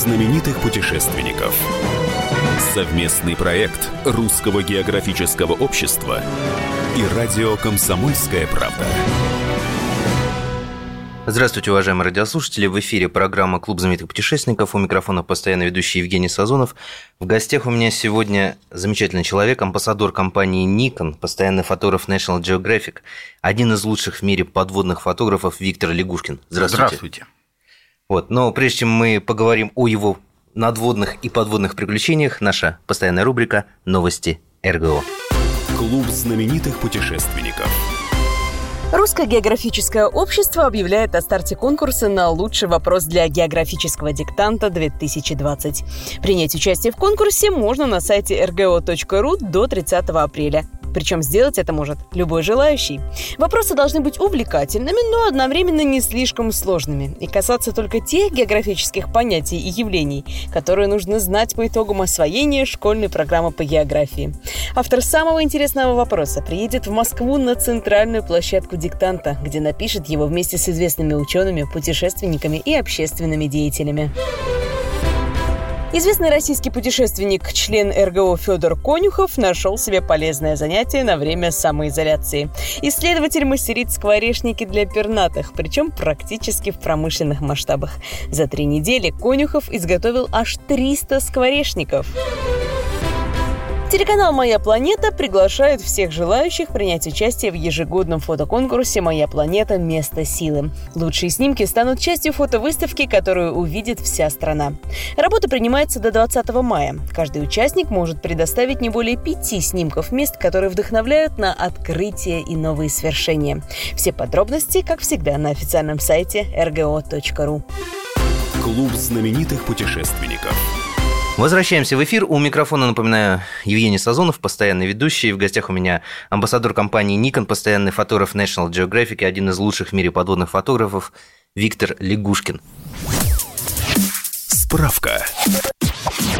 знаменитых путешественников. Совместный проект Русского географического общества и радио «Комсомольская правда». Здравствуйте, уважаемые радиослушатели. В эфире программа «Клуб знаменитых путешественников». У микрофона постоянно ведущий Евгений Сазонов. В гостях у меня сегодня замечательный человек, амбассадор компании Nikon, постоянный фотограф National Geographic, один из лучших в мире подводных фотографов Виктор Лягушкин. Здравствуйте. Здравствуйте. Вот, но прежде чем мы поговорим о его надводных и подводных приключениях, наша постоянная рубрика «Новости РГО». Клуб знаменитых путешественников. Русское географическое общество объявляет о старте конкурса на лучший вопрос для географического диктанта 2020. Принять участие в конкурсе можно на сайте rgo.ru до 30 апреля. Причем сделать это может любой желающий. Вопросы должны быть увлекательными, но одновременно не слишком сложными и касаться только тех географических понятий и явлений, которые нужно знать по итогам освоения школьной программы по географии. Автор самого интересного вопроса приедет в Москву на центральную площадку диктанта, где напишет его вместе с известными учеными, путешественниками и общественными деятелями. Известный российский путешественник, член РГО Федор Конюхов нашел себе полезное занятие на время самоизоляции. Исследователь мастерит скворечники для пернатых, причем практически в промышленных масштабах. За три недели Конюхов изготовил аж 300 скворечников. Телеканал «Моя планета» приглашает всех желающих принять участие в ежегодном фотоконкурсе «Моя планета. Место силы». Лучшие снимки станут частью фотовыставки, которую увидит вся страна. Работа принимается до 20 мая. Каждый участник может предоставить не более пяти снимков мест, которые вдохновляют на открытие и новые свершения. Все подробности, как всегда, на официальном сайте rgo.ru. Клуб знаменитых путешественников. Возвращаемся в эфир. У микрофона, напоминаю, Евгений Сазонов, постоянный ведущий. В гостях у меня амбассадор компании Nikon, постоянный фотограф National Geographic и один из лучших в мире подводных фотографов Виктор Лягушкин. Справка.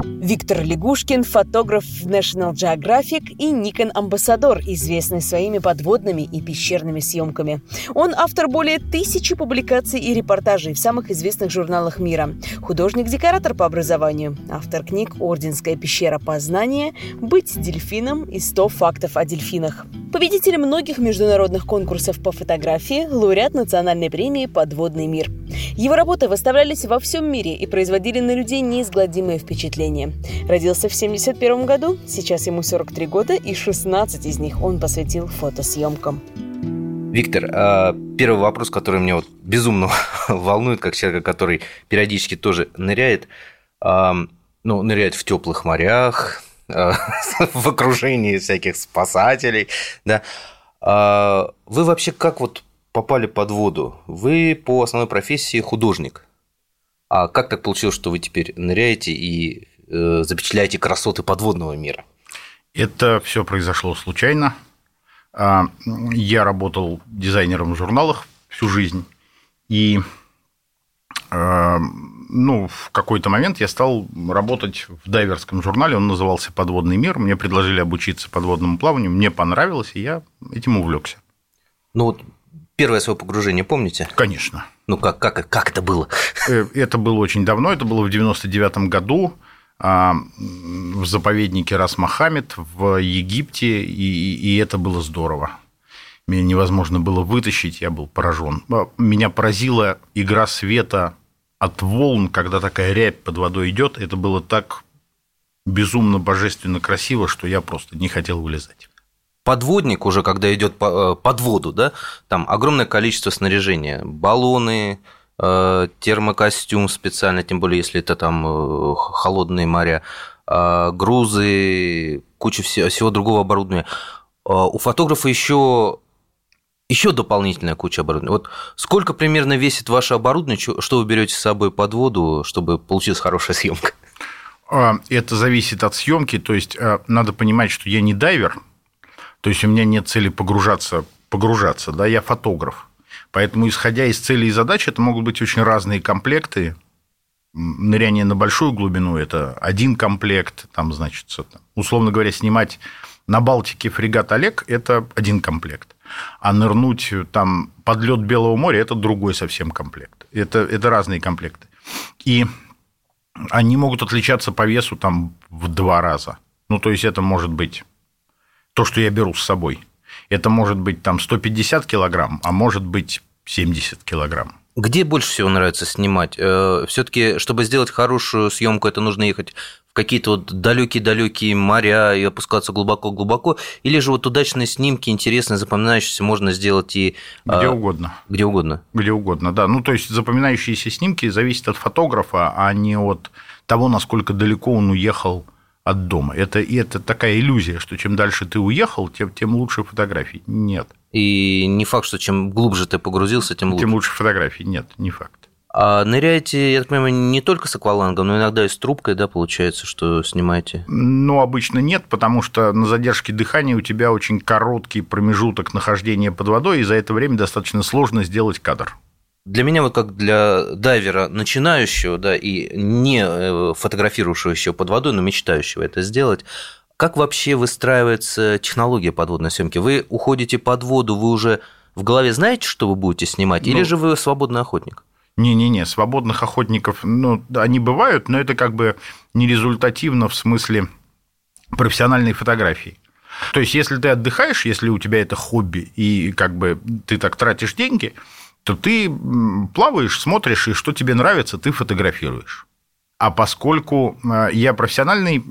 Виктор Лягушкин – фотограф в National Geographic и Nikon-амбассадор, известный своими подводными и пещерными съемками. Он автор более тысячи публикаций и репортажей в самых известных журналах мира. Художник-декоратор по образованию. Автор книг «Орденская пещера познания», «Быть дельфином» и «100 фактов о дельфинах». Победитель многих международных конкурсов по фотографии, лауреат национальной премии «Подводный мир». Его работы выставлялись во всем мире и производили на людей неизгладимые впечатления. Родился в 1971 году, сейчас ему 43 года, и 16 из них он посвятил фотосъемкам. Виктор, а, первый вопрос, который меня вот безумно волнует, как человека, который периодически тоже ныряет, а, ну, ныряет в теплых морях, в окружении всяких спасателей, да. А вы вообще как вот попали под воду? Вы по основной профессии художник. А как так получилось, что вы теперь ныряете и э, запечатляете красоты подводного мира? Это все произошло случайно. А, я работал дизайнером в журналах всю жизнь. И а, ну, в какой-то момент я стал работать в дайверском журнале, он назывался «Подводный мир». Мне предложили обучиться подводному плаванию, мне понравилось, и я этим увлекся. Ну, вот первое свое погружение помните? Конечно. Ну, как, как, как это было? Э, это было очень давно, это было в 99 году а, в заповеднике Рас Мохаммед в Египте, и, и это было здорово. Меня невозможно было вытащить, я был поражен. А, меня поразила игра света от волн, когда такая рябь под водой идет, это было так безумно божественно красиво, что я просто не хотел вылезать. Подводник уже, когда идет э, под воду, да, там огромное количество снаряжения, баллоны, э, термокостюм специально, тем более если это там э, холодные моря, грузы, куча всего другого оборудования. У фотографа еще еще дополнительная куча оборудования. Вот сколько примерно весит ваше оборудование, что вы берете с собой под воду, чтобы получилась хорошая съемка? А, это зависит от съемки, то есть а, надо понимать, что я не дайвер, то есть у меня нет цели погружаться, погружаться, да, я фотограф. Поэтому, исходя из целей и задач, это могут быть очень разные комплекты. Ныряние на большую глубину – это один комплект, там, значит, условно говоря, снимать на Балтике фрегат «Олег» – это один комплект а нырнуть там под лед Белого моря – это другой совсем комплект. Это, это разные комплекты. И они могут отличаться по весу там в два раза. Ну, то есть это может быть то, что я беру с собой. Это может быть там 150 килограмм, а может быть 70 килограмм. Где больше всего нравится снимать? Э, Все-таки, чтобы сделать хорошую съемку, это нужно ехать в какие-то вот далекие-далекие моря и опускаться глубоко-глубоко, или же вот удачные снимки, интересные, запоминающиеся, можно сделать и... Где а, угодно. Где угодно. Где угодно, да. Ну, то есть запоминающиеся снимки зависят от фотографа, а не от того, насколько далеко он уехал от дома. Это, и это такая иллюзия, что чем дальше ты уехал, тем, тем лучше фотографии. Нет. И не факт, что чем глубже ты погрузился, тем лучше. Тем лучше фотографии. Нет, не факт. А ныряете, я так понимаю, не только с аквалангом, но иногда и с трубкой, да, получается, что снимаете? Ну, обычно нет, потому что на задержке дыхания у тебя очень короткий промежуток нахождения под водой, и за это время достаточно сложно сделать кадр. Для меня, вот как для дайвера начинающего, да, и не э, фотографирующего под водой, но мечтающего это сделать, как вообще выстраивается технология подводной съемки? Вы уходите под воду, вы уже в голове знаете, что вы будете снимать, ну, или же вы свободный охотник? Не-не-не, свободных охотников, ну, они бывают, но это как бы не результативно в смысле профессиональной фотографии. То есть, если ты отдыхаешь, если у тебя это хобби, и как бы ты так тратишь деньги, то ты плаваешь, смотришь, и что тебе нравится, ты фотографируешь. А поскольку э, я профессиональный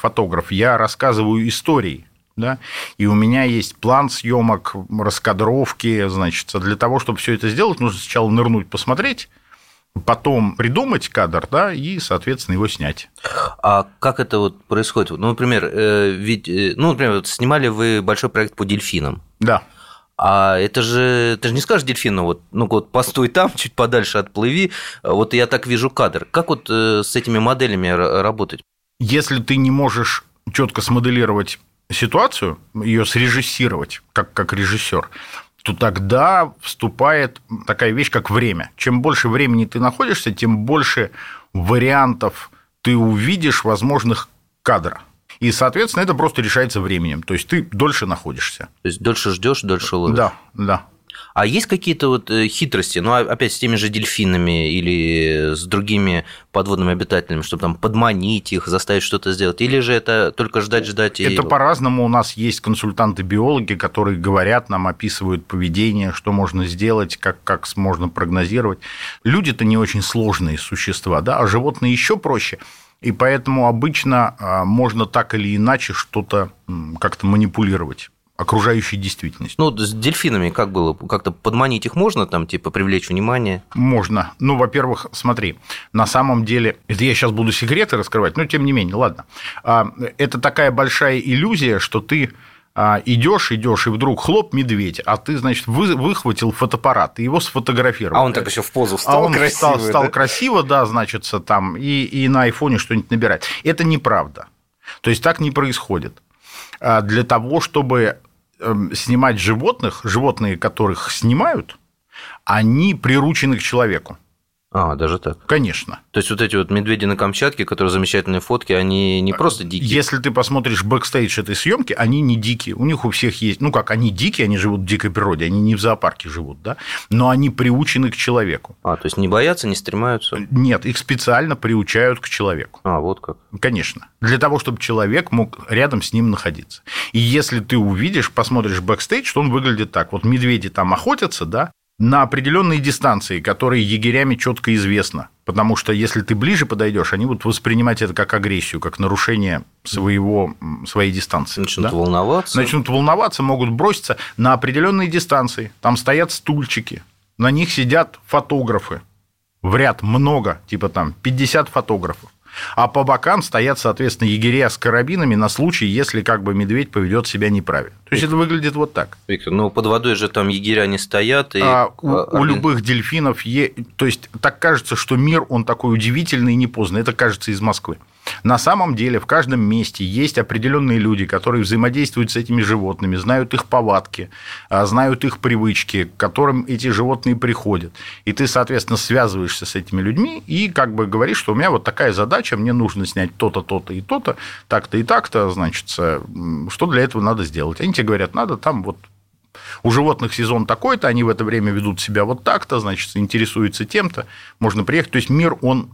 фотограф, я рассказываю истории, да, и у меня есть план съемок, раскадровки, значит, для того, чтобы все это сделать, нужно сначала нырнуть, посмотреть, потом придумать кадр, да, и, соответственно, его снять. А как это вот происходит? Ну, например, э, ведь, э, ну, например, вот снимали вы большой проект по дельфинам. Да. А это же, ты же не скажешь дельфину, вот, ну вот постой там, чуть подальше отплыви, вот я так вижу кадр. Как вот э, с этими моделями работать? Если ты не можешь четко смоделировать ситуацию, ее срежиссировать, как, как режиссер, то тогда вступает такая вещь, как время. Чем больше времени ты находишься, тем больше вариантов ты увидишь возможных кадра. И, соответственно, это просто решается временем. То есть ты дольше находишься. То есть дольше ждешь, дольше ловишь. Да, да. А есть какие-то вот э, хитрости, ну, а, опять с теми же дельфинами или с другими подводными обитателями, чтобы там подманить их, заставить что-то сделать? Или же это только ждать, ждать? Это и... по-разному. У нас есть консультанты-биологи, которые говорят нам, описывают поведение, что можно сделать, как, как можно прогнозировать. Люди-то не очень сложные существа, да, а животные еще проще – и поэтому обычно а, можно так или иначе что-то как-то манипулировать окружающей действительностью. Ну, с дельфинами как было? Как-то подманить их можно, там, типа, привлечь внимание? Можно. Ну, во-первых, смотри, на самом деле, это я сейчас буду секреты раскрывать, но тем не менее, ладно. А, это такая большая иллюзия, что ты идешь, идешь, и вдруг хлоп, медведь, а ты, значит, вы, выхватил фотоаппарат, и его сфотографировал. А он так еще в позу встал а он красиво. Стал, стал да? красиво, да, значит, там, и, и на айфоне что-нибудь набирать. Это неправда. То есть так не происходит. А для того, чтобы эм, снимать животных, животные, которых снимают, они приручены к человеку. А, даже так? Конечно. То есть вот эти вот медведи на Камчатке, которые замечательные фотки, они не просто дикие? Если ты посмотришь бэкстейдж этой съемки, они не дикие. У них у всех есть, ну как, они дикие, они живут в дикой природе, они не в зоопарке живут, да, но они приучены к человеку. А, то есть не боятся, не стремаются? Нет, их специально приучают к человеку. А, вот как. Конечно. Для того, чтобы человек мог рядом с ним находиться. И если ты увидишь, посмотришь бэкстейдж, что он выглядит так. Вот медведи там охотятся, да, на определенные дистанции, которые егерями четко известно. Потому что если ты ближе подойдешь, они будут воспринимать это как агрессию, как нарушение своего, своей дистанции. Начнут да? волноваться. Начнут волноваться, могут броситься на определенные дистанции. Там стоят стульчики, на них сидят фотографы. В ряд много, типа там 50 фотографов. А по бокам стоят, соответственно, егеря с карабинами на случай, если как бы медведь поведет себя неправильно. То есть это выглядит вот так. Виктор, ну под водой же там егеря не стоят. И... А, у, у любых дельфинов, е... то есть так кажется, что мир, он такой удивительный и непознанный. Это кажется из Москвы. На самом деле в каждом месте есть определенные люди, которые взаимодействуют с этими животными, знают их повадки, а, знают их привычки, к которым эти животные приходят. И ты, соответственно, связываешься с этими людьми и как бы говоришь, что у меня вот такая задача, мне нужно снять то-то, то-то и то-то, так-то и так-то, значит, что для этого надо сделать. Они тебе говорят, надо там вот у животных сезон такой-то, они в это время ведут себя вот так-то, значит, интересуются тем-то, можно приехать. То есть мир, он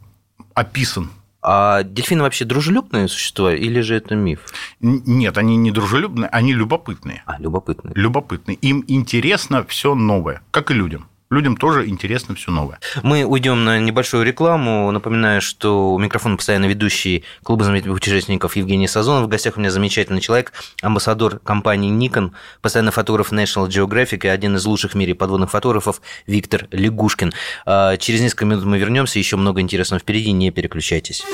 описан А дельфины вообще дружелюбные существа или же это миф? Нет, они не дружелюбные, они любопытные. А, любопытные. Любопытные. Им интересно все новое, как и людям. Людям тоже интересно все новое. Мы уйдем на небольшую рекламу. Напоминаю, что у микрофона постоянно ведущий клуба знаменитых путешественников Евгений Сазонов. В гостях у меня замечательный человек, амбассадор компании Nikon, постоянный фотограф National Geographic и один из лучших в мире подводных фотографов Виктор Лягушкин. А, через несколько минут мы вернемся. Еще много интересного впереди. Не переключайтесь.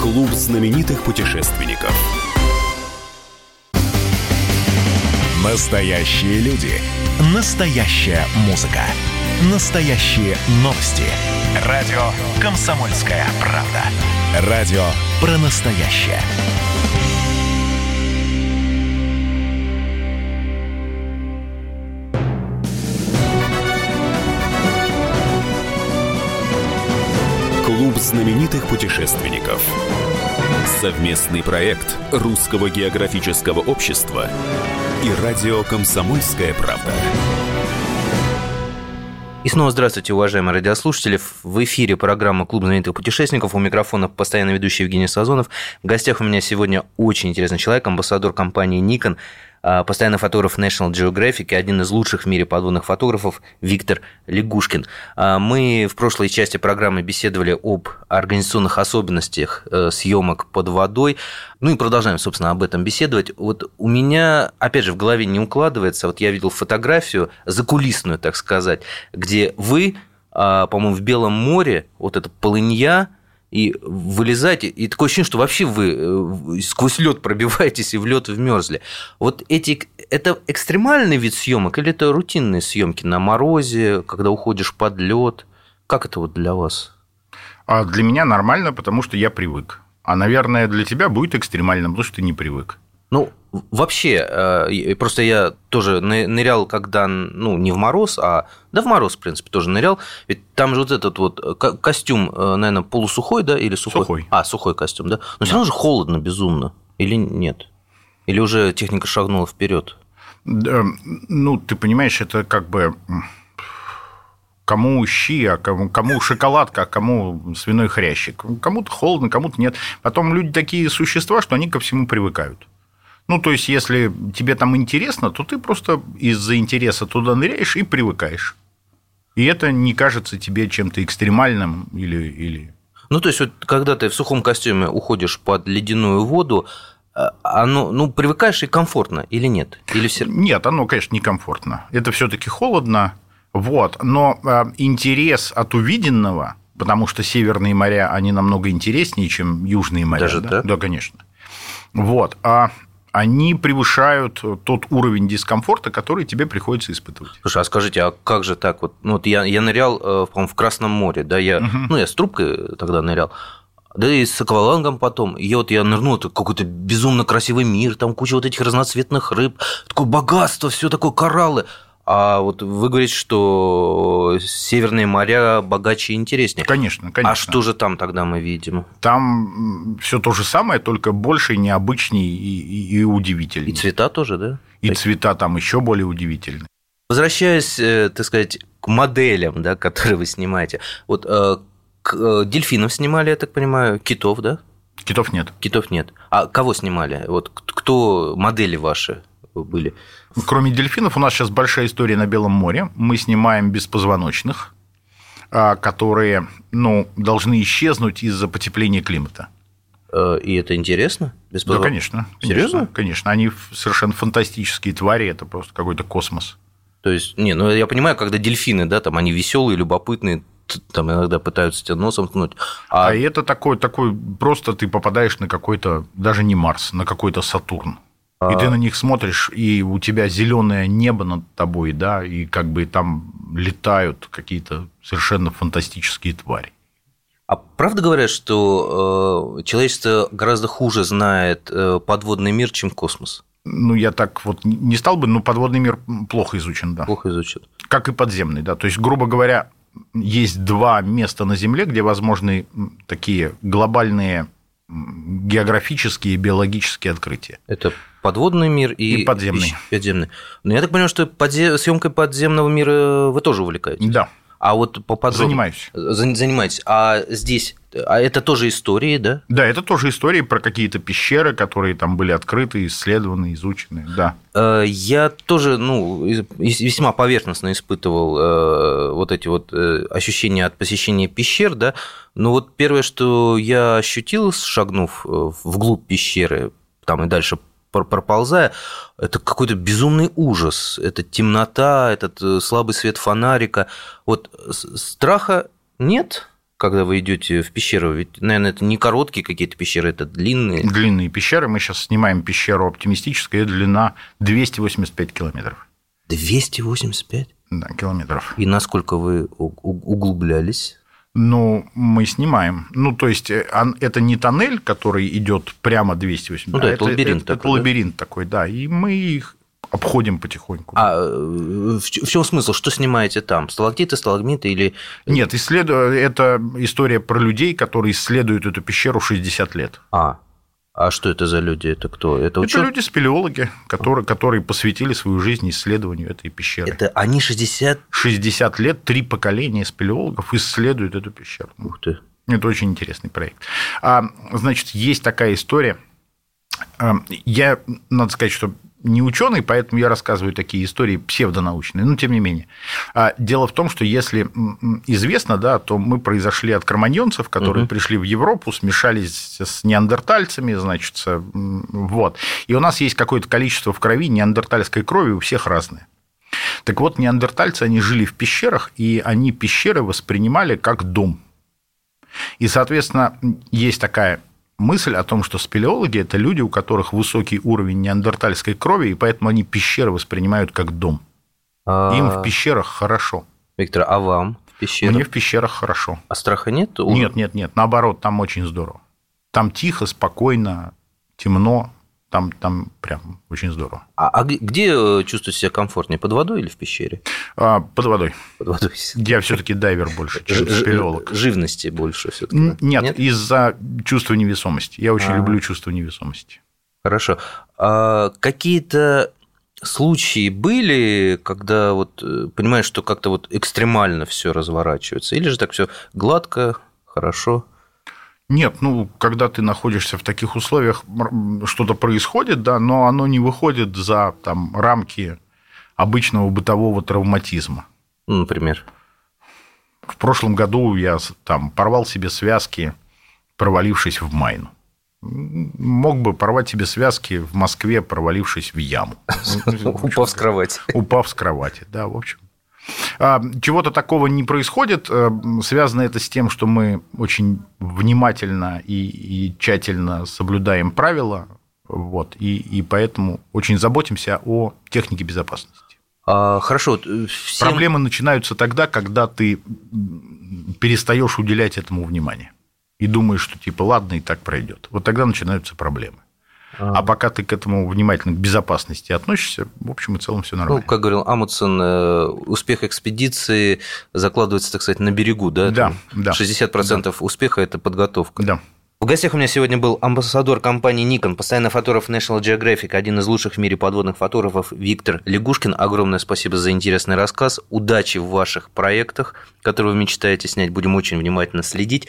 Клуб знаменитых путешественников. Настоящие люди. Настоящая музыка. Настоящие новости. Радио «Комсомольская правда». Радио про настоящее. Клуб знаменитых путешественников. Совместный проект Русского географического общества и радио «Комсомольская правда». И снова здравствуйте, уважаемые радиослушатели. В эфире программа «Клуб знаменитых путешественников». У микрофона постоянно ведущий Евгений Сазонов. В гостях у меня сегодня очень интересный человек, амбассадор компании Nikon – постоянный фотограф National Geographic и один из лучших в мире подводных фотографов Виктор Лягушкин. А, мы в прошлой части программы беседовали об организационных особенностях э, съемок под водой. Ну и продолжаем, собственно, об этом беседовать. Вот у меня, опять же, в голове не укладывается, вот я видел фотографию, закулисную, так сказать, где вы, а, по-моему, в Белом море, вот эта полынья, и вылезать, и такое ощущение, что вообще вы э, сквозь лед пробиваетесь и в лед вмерзли. Вот эти, это экстремальный вид съемок или это рутинные съемки на морозе, когда уходишь под лед? Как это вот для вас? А для меня нормально, потому что я привык. А, наверное, для тебя будет экстремально, потому что ты не привык. Ну, вообще, э, просто я тоже нырял, когда, ну, не в мороз, а, да в мороз, в принципе, тоже нырял. Ведь там же вот этот вот э, костюм, э, наверное, полусухой, да, или сухой? Сухой. А, сухой костюм, да. Но все равно же холодно безумно. Или нет? Или уже техника шагнула вперед? Ну, ты понимаешь, это как бы кому щи, а кому, кому шоколадка, а кому свиной хрящик. Кому-то холодно, кому-то нет. Потом люди такие существа, что они ко всему привыкают. Ну, то есть, если тебе там интересно, то ты просто из-за интереса туда ныряешь и привыкаешь. И это не кажется тебе чем-то экстремальным или, или... Ну, то есть, вот, когда ты в сухом костюме уходишь под ледяную воду, э, оно, ну, привыкаешь и комфортно или нет? Или все... Нет, оно, конечно, некомфортно. Это все-таки холодно, вот. Но э, интерес от увиденного, потому что северные моря, они намного интереснее, чем южные моря. Даже да? Да, конечно. Вот. А они превышают тот уровень дискомфорта, который тебе приходится испытывать. Слушай, а скажите, а как же так? Вот, ну, вот я, я нырял, э, по-моему, в Красном море, да, я, угу. ну, я с трубкой тогда нырял, да и с аквалангом потом. И вот я нырнул, это какой-то безумно красивый мир, там куча вот этих разноцветных рыб, такое богатство, все такое кораллы. А вот вы говорите, что северные моря богаче и интереснее. Конечно, конечно. А что же там тогда мы видим? Там все то же самое, только больше, необычней и, и, и удивительнее. И цвета тоже, да? И так... цвета там еще более удивительные. Возвращаясь, э, так сказать, к моделям, да, которые вы снимаете. Вот э, к э, дельфинов снимали, я так понимаю, китов, да? Китов нет. Китов нет. А кого снимали? Вот кто модели ваши были? Кроме дельфинов, у нас сейчас большая история на Белом море. Мы снимаем беспозвоночных, а, которые ну, должны исчезнуть из-за потепления климата. Э, и это интересно? Беспозвон... Да, конечно. Серьезно? Конечно. Они совершенно фантастические твари, это просто какой-то космос. То есть, не, ну я понимаю, когда дельфины, да, там они веселые, любопытные, там иногда пытаются тебя носом ткнуть. А... а это такой, такой, просто ты попадаешь на какой-то, даже не Марс, на какой-то Сатурн. И ты а. на них смотришь, и у тебя зеленое небо над тобой, да, и как бы там летают какие-то совершенно фантастические твари. А правда говорят, что э, человечество гораздо хуже знает э, подводный мир, чем космос? Ну, я так вот не стал бы, но подводный мир плохо изучен, да. Плохо изучен. Как и подземный, да. То есть, грубо говоря, есть два места на Земле, где возможны такие глобальные географические и биологические открытия. Это подводный мир и, и подземный. И подземный. Но я так понимаю, что подзе... съемкой подземного мира вы тоже увлекаетесь? Да. А вот поподробнее... Занимаюсь. Занимаетесь. А здесь а это тоже истории, да? Да, это тоже истории про какие-то пещеры, которые там были открыты, исследованы, изучены, да. Э, я тоже, ну, весьма поверхностно испытывал э, вот эти вот э, ощущения от посещения пещер, да, но вот первое, что я ощутил, шагнув вглубь пещеры, там и дальше проползая, это какой-то безумный ужас, это темнота, этот слабый свет фонарика. Вот страха нет, когда вы идете в пещеру? Ведь, наверное, это не короткие какие-то пещеры, это длинные. Длинные пещеры. Мы сейчас снимаем пещеру оптимистическая, длина 285 километров. 285? Да, километров. И насколько вы углублялись? Ну, мы снимаем. Ну, то есть, э, это не тоннель, который идет прямо 280. Ну, да, это, это лабиринт это, такой. Это лабиринт да? такой, да. И мы их обходим потихоньку. А э, в чем смысл? Что снимаете там? Сталактиты, сталагмиты или... Нет, исслед... это история про людей, которые исследуют эту пещеру 60 лет. А, а что это за люди? Это кто? Это, это люди-спелеологи, которые, которые посвятили свою жизнь исследованию этой пещеры. Это они 60... 60 лет, три поколения спелеологов исследуют эту пещеру. Ух ты. Это очень интересный проект. А, значит, есть такая история. А, я, надо сказать, что не ученый, поэтому я рассказываю такие истории псевдонаучные, но тем не менее. А дело в том, что если известно, да, то мы произошли от кроманьонцев, которые угу. пришли в Европу, смешались с неандертальцами, значит, вот. И у нас есть какое-то количество в крови неандертальской крови, у всех разное. Так вот, неандертальцы, они жили в пещерах, и они пещеры воспринимали как дом. И, соответственно, есть такая мысль о том, что спелеологи – это люди, у которых высокий уровень неандертальской крови, и поэтому они пещеры воспринимают как дом. А... Им в пещерах хорошо. Виктор, а вам в пещерах? Мне в пещерах хорошо. А страха нет? Нет, нет, нет. Наоборот, там очень здорово. Там тихо, спокойно, темно, там, там прям очень здорово. А, а где э, чувствуете себя комфортнее, под водой или в пещере? А, под водой. Под водой. Я все-таки дайвер больше, чем спелеолог. Живности больше все-таки. Нет, Нет? из-за чувства невесомости. Я очень а. люблю чувство невесомости. Хорошо. А какие-то случаи были, когда вот э, понимаешь, что как-то вот экстремально все разворачивается, или же так все гладко, хорошо? Нет, ну, когда ты находишься в таких условиях, что-то происходит, да, но оно не выходит за там, рамки обычного бытового травматизма. Например? В прошлом году я там порвал себе связки, провалившись в майну. Мог бы порвать себе связки в Москве, провалившись в яму. Упав с кровати. Упав с кровати, да, в общем. А, чего-то такого не происходит. Э, связано это с тем, что мы очень внимательно и, и тщательно соблюдаем правила, вот, и, и поэтому очень заботимся о технике безопасности. А, хорошо. Всем... Проблемы начинаются тогда, когда ты перестаешь уделять этому внимание и думаешь, что типа ладно, и так пройдет. Вот тогда начинаются проблемы. А. пока ты к этому внимательно, к безопасности относишься, в общем и целом все нормально. Ну, как говорил Амундсен, э, успех экспедиции закладывается, так сказать, на берегу, да? Да, да. 60% да. успеха – это подготовка. Да. В гостях у меня сегодня был амбассадор компании Nikon, постоянный фотограф National Geographic, один из лучших в мире подводных фотографов Виктор Лягушкин. Огромное спасибо за интересный рассказ. Удачи в ваших проектах, которые вы мечтаете снять. Будем очень внимательно следить.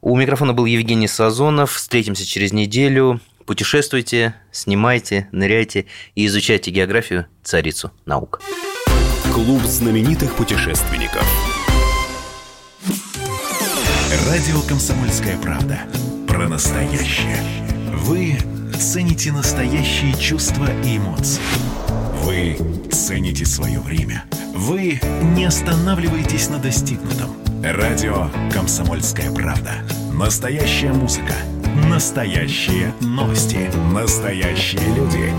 У микрофона был Евгений Сазонов. Встретимся через неделю. Путешествуйте, снимайте, ныряйте и изучайте географию царицу наук. Клуб знаменитых путешественников. Радио «Комсомольская правда». Про настоящее. Вы цените настоящие чувства и эмоции. Вы цените свое время. Вы не останавливаетесь на достигнутом. Радио «Комсомольская правда». Настоящая музыка – Настоящие новости. Настоящие люди.